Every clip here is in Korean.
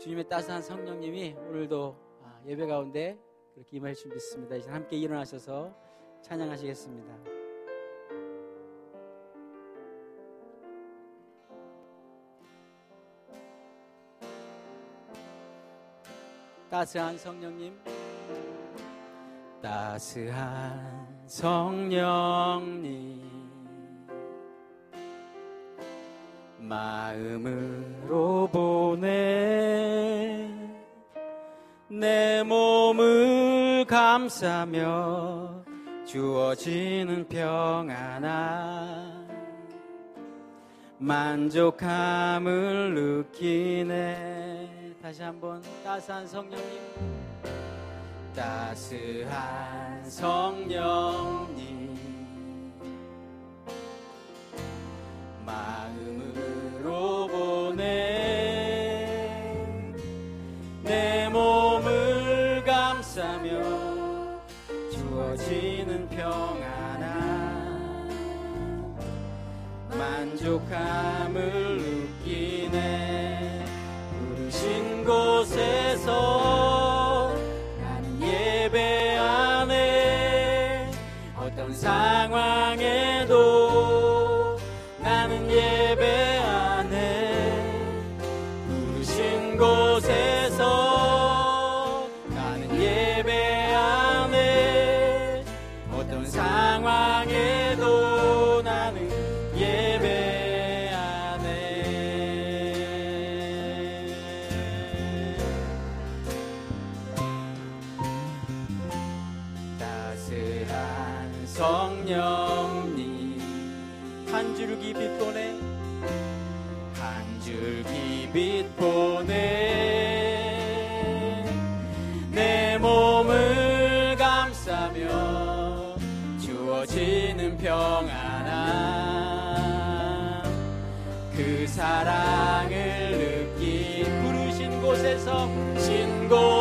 주님의 따스한 성령님이 오늘도 아, 예배 가운데 그렇게 임할 줄 믿습니다. 이제 함께 일어나셔서 찬양하시겠습니다. 따스한 성령님, 따스한 성령님, 마음으로 보내 내 몸을 감싸며 주어지는 평안함. 만족함을 느끼네. 다시 한번 따스한 성령님. 따스한 성령님. 마음으로 보내 평안함 만족함을 느끼네. 부르신 곳에서 그 사랑을 느낀 부르신 곳에서 신곳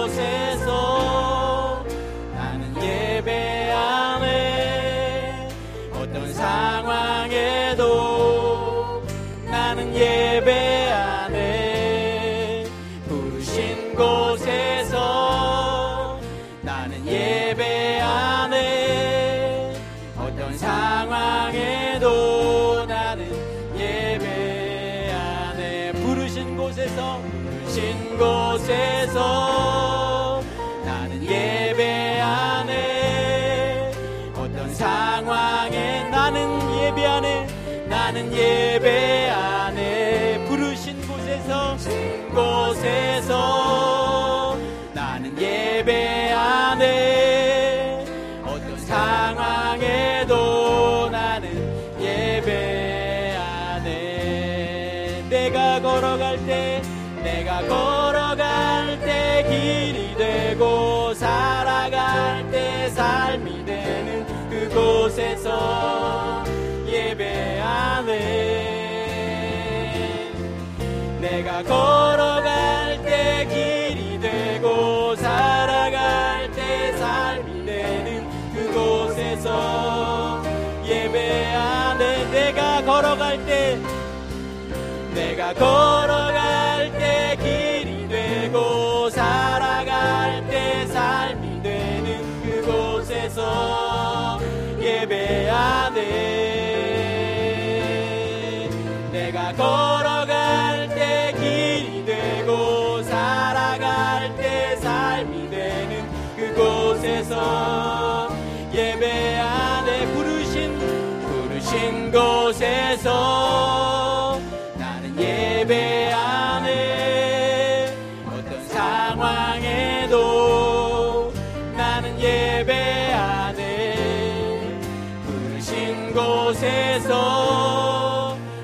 부르신 곳 걸어갈 때 길이 되고 살아갈 때 삶이 되는 그곳에서 예배하네 내가 걸어갈 때 내가 걸어갈 곳에서 나는 예배하네. 어떤 상황에도 나는 예배하네. 부르신 곳에서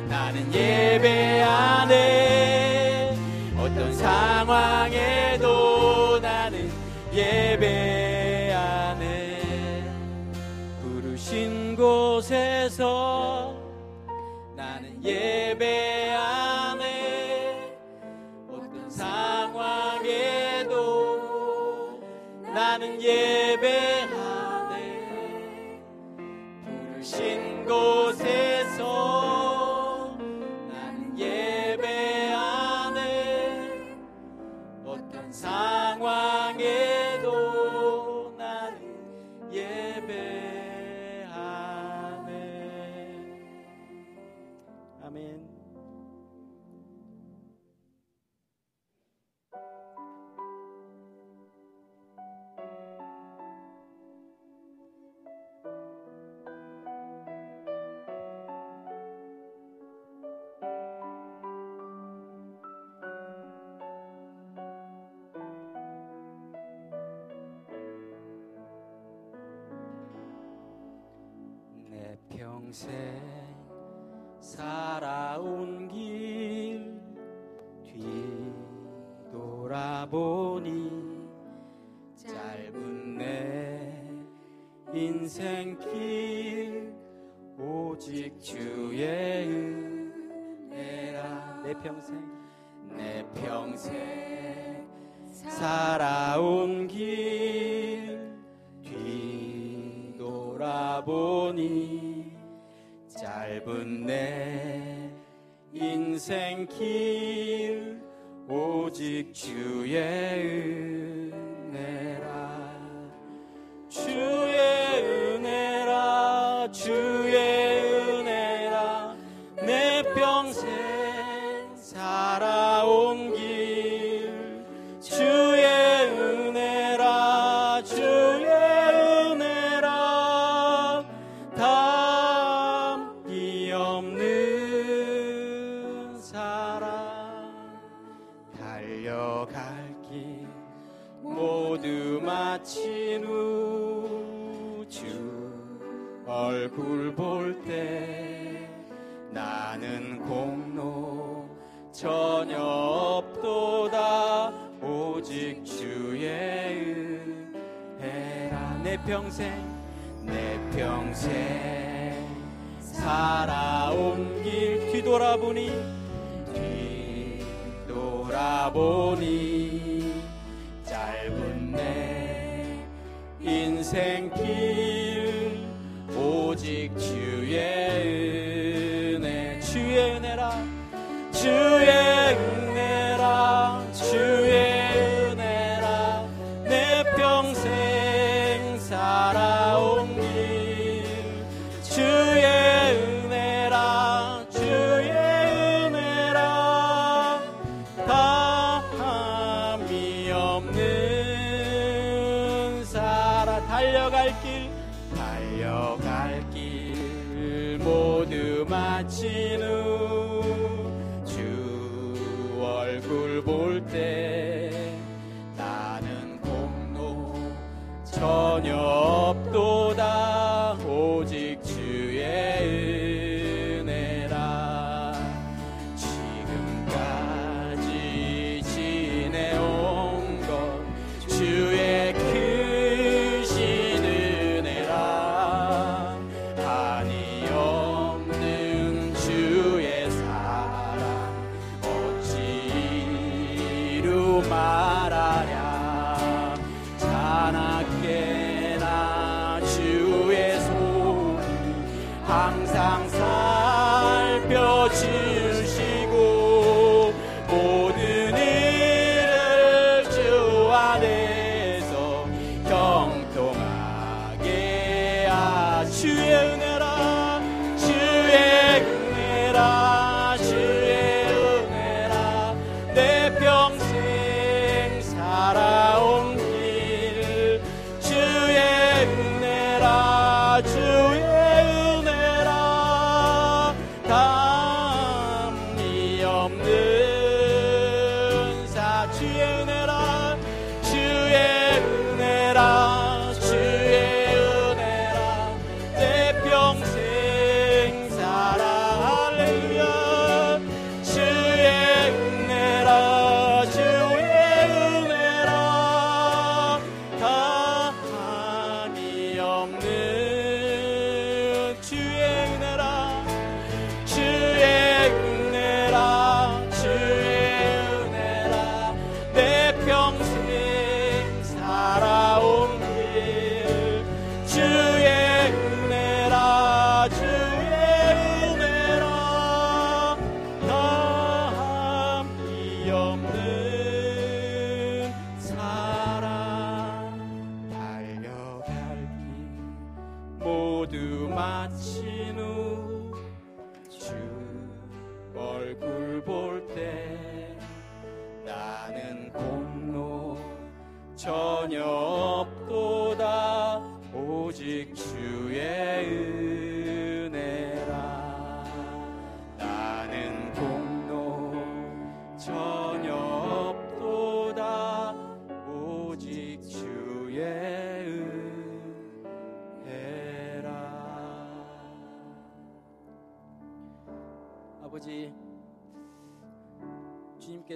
나는 예배하네. 어떤 상황에도 나는 예배하네. 부르신 곳에서 예배 평생 살아온 길 뒤돌아보니 짧은 내 인생길 오직 주의 은혜라. 내 평생. 내 평생 살아온 길 뒤돌아보니 짧은 내 인생길 오직 주의 은혜. 얼굴 볼 때 나는 공로 전혀 없도다. 오직 주의 은혜라. 내 평생 내 평생 살아온 길 뒤돌아보니 뒤돌아보니 짧은 내 인생 길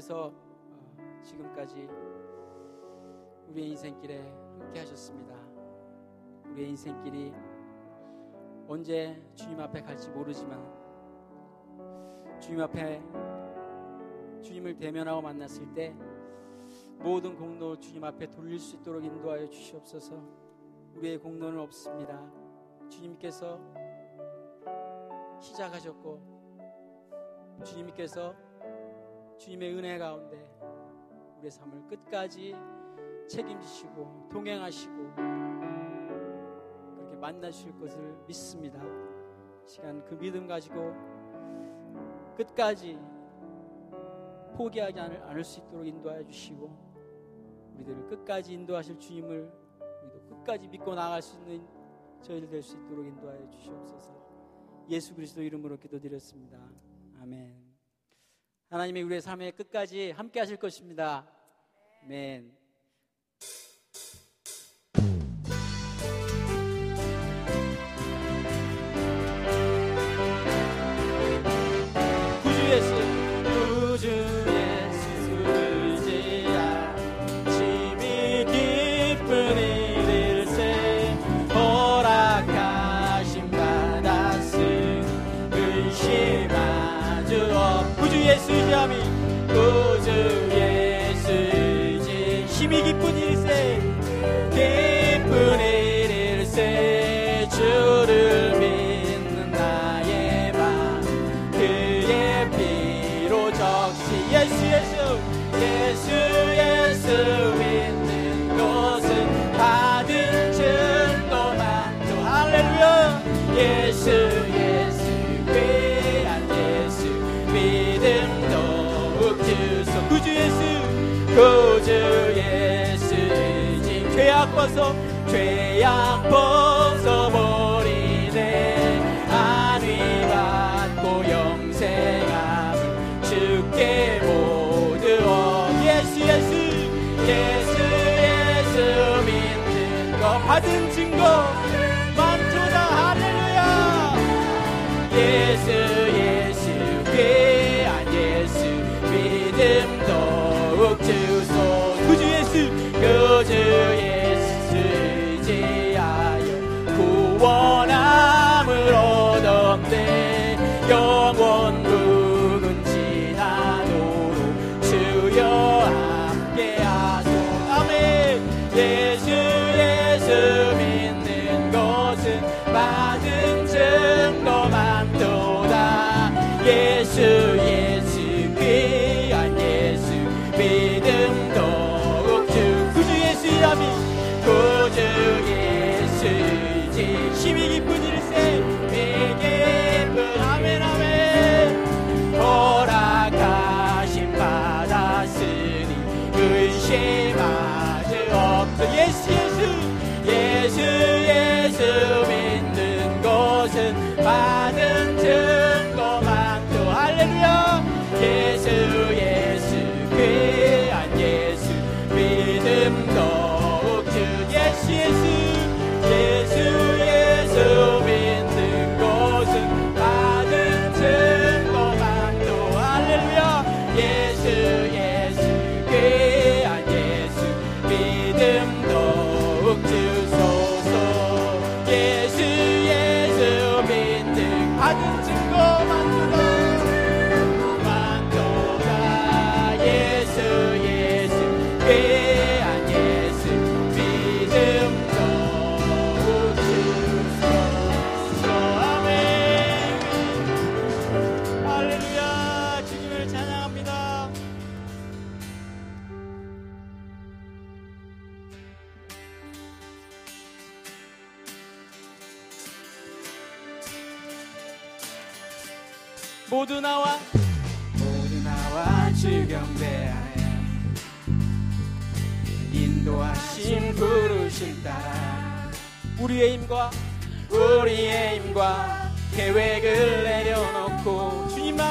주님께서 어, 지금까지 우리의 인생길에 함께 하셨습니다. 우리의 인생길이 언제 주님 앞에 갈지 모르지만 주님 앞에 주님을 대면하고 만났을 때 모든 공로 주님 앞에 돌릴 수 있도록 인도하여 주시옵소서. 우리의 공로는 없습니다. 주님께서 시작하셨고 주님께서 주님의 은혜 가운데 우리의 삶을 끝까지 책임지시고 동행하시고 그렇게 만나실 것을 믿습니다. 시간 그 믿음 가지고 끝까지 포기하지 않을, 않을 수 있도록 인도하여 주시고 우리들을 끝까지 인도하실 주님을 우리도 끝까지 믿고 나아갈 수 있는 저희들 될 수 있도록 인도하여 주시옵소서. 예수 그리스도 이름으로 기도드렸습니다. 아멘. 하나님이 우리의 삶의 끝까지 함께 하실 것입니다. 아멘.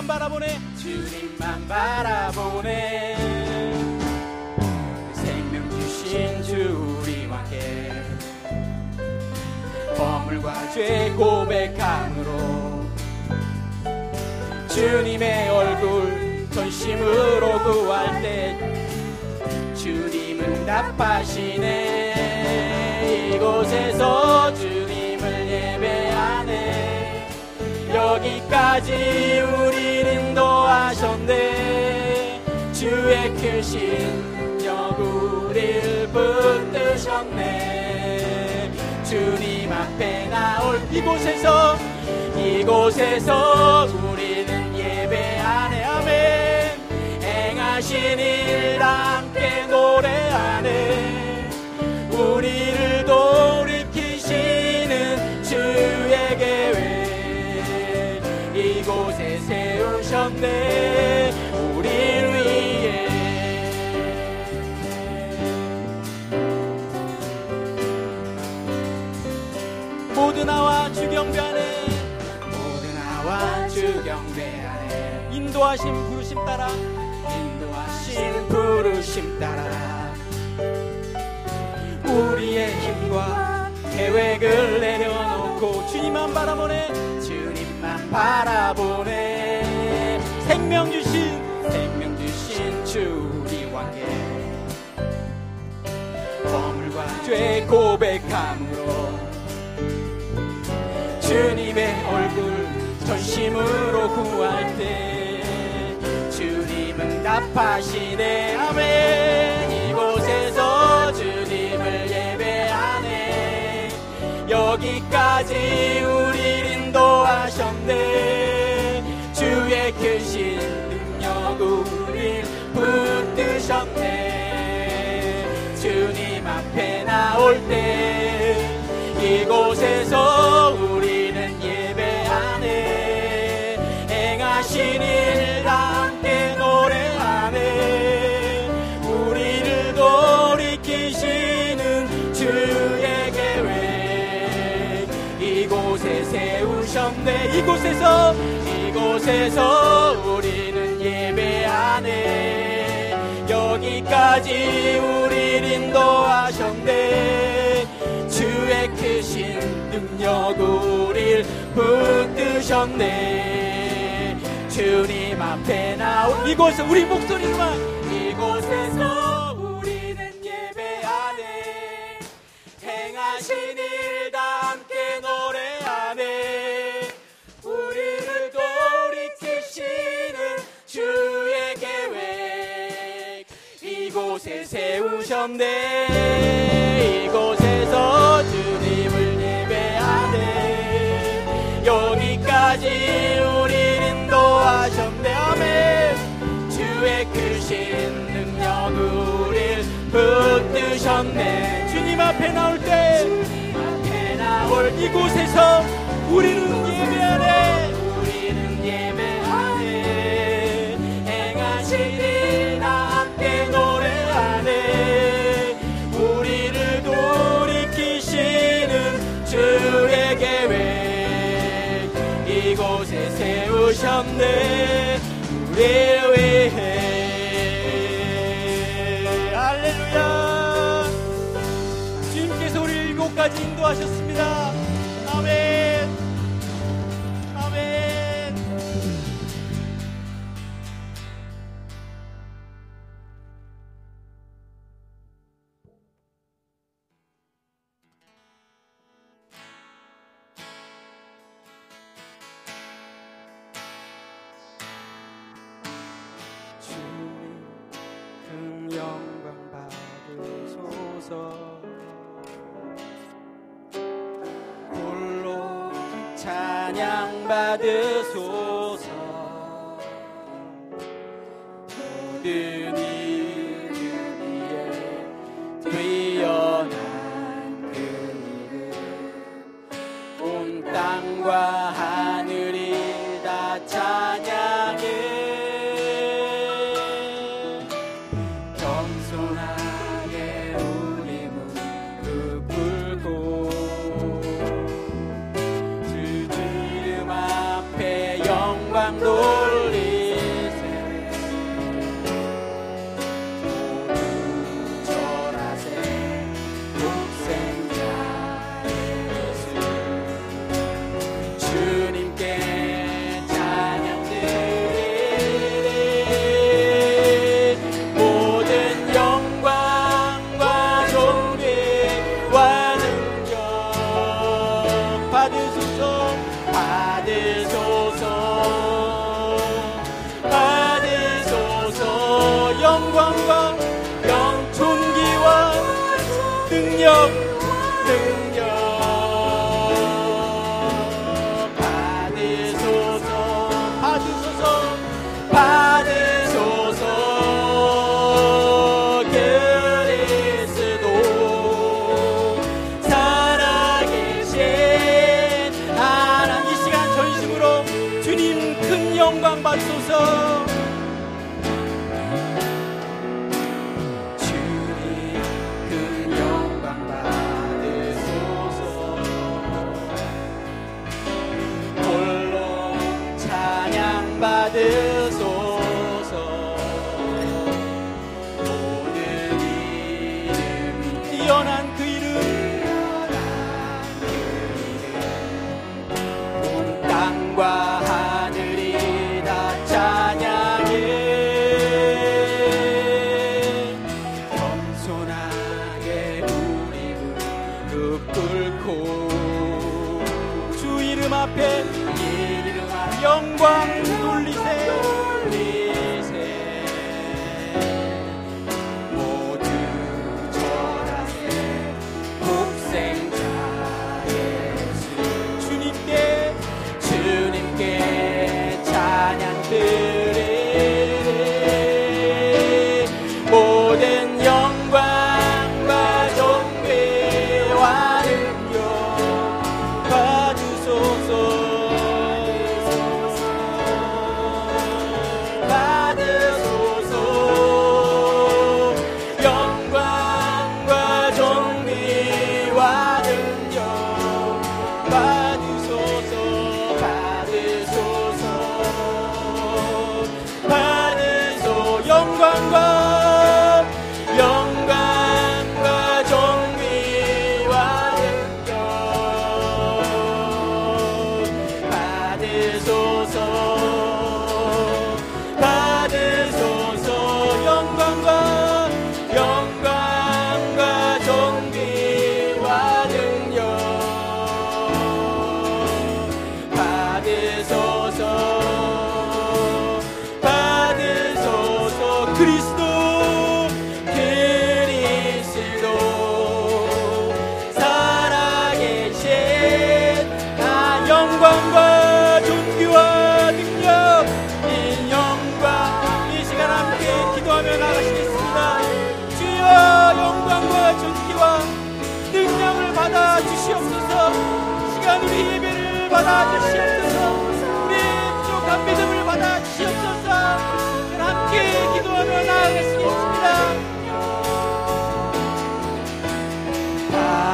바라보네. 주님만 바라보네. 생명 주신 주 우리와 함께 허물과 죄 고백함으로 주님의 얼굴 전심으로 구할 때 주님은 답하시네. 이곳에서 주님을 예배하네. 여기까지 우리 를 인도하셨네. 주의 크신 영 우리를 붙드셨네. 주님 앞에 나올 이곳에서 이곳에서 우리는 예배하네. 아멘. 행하신 일 인도하심 부르심 따라. 인도하신 부르심 따라. 우리의 힘과 계획을 내려놓고 주님만 바라보네. 주님만 바라보네. 생명 주신 생명 주신 주 우리와 함께. 허물과 죄 고백함으로 주님의 얼굴 전심으로 구할 때 답하시네. 아멘. 이곳에서 주님을 예배하네. 여기까지 우리를 인도하셨네. 주의 크신 능력 우릴 붙드셨네. 주님 앞에 나올 때 이곳에서 세우셨네 이곳에서 이곳에서 우리는 예배하네. 여기까지 우리를 인도하셨네. 주의 크신 능력 우릴 붙드셨네. 주님 앞에 나온 이곳에 우리 목소리로만 세우셨네. 이곳에서 주님을 예배하네. 여기까지 우리를 인도하셨네 주의 크신 능력 우릴 붙드셨네. 주님 앞에 나올 때 앞에 나올 이곳에서 우리는 세우셨네. 우리를 위해. 할렐루야. 주님께서 우리를 이곳까지 인도하셨습니다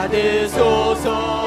받으소서.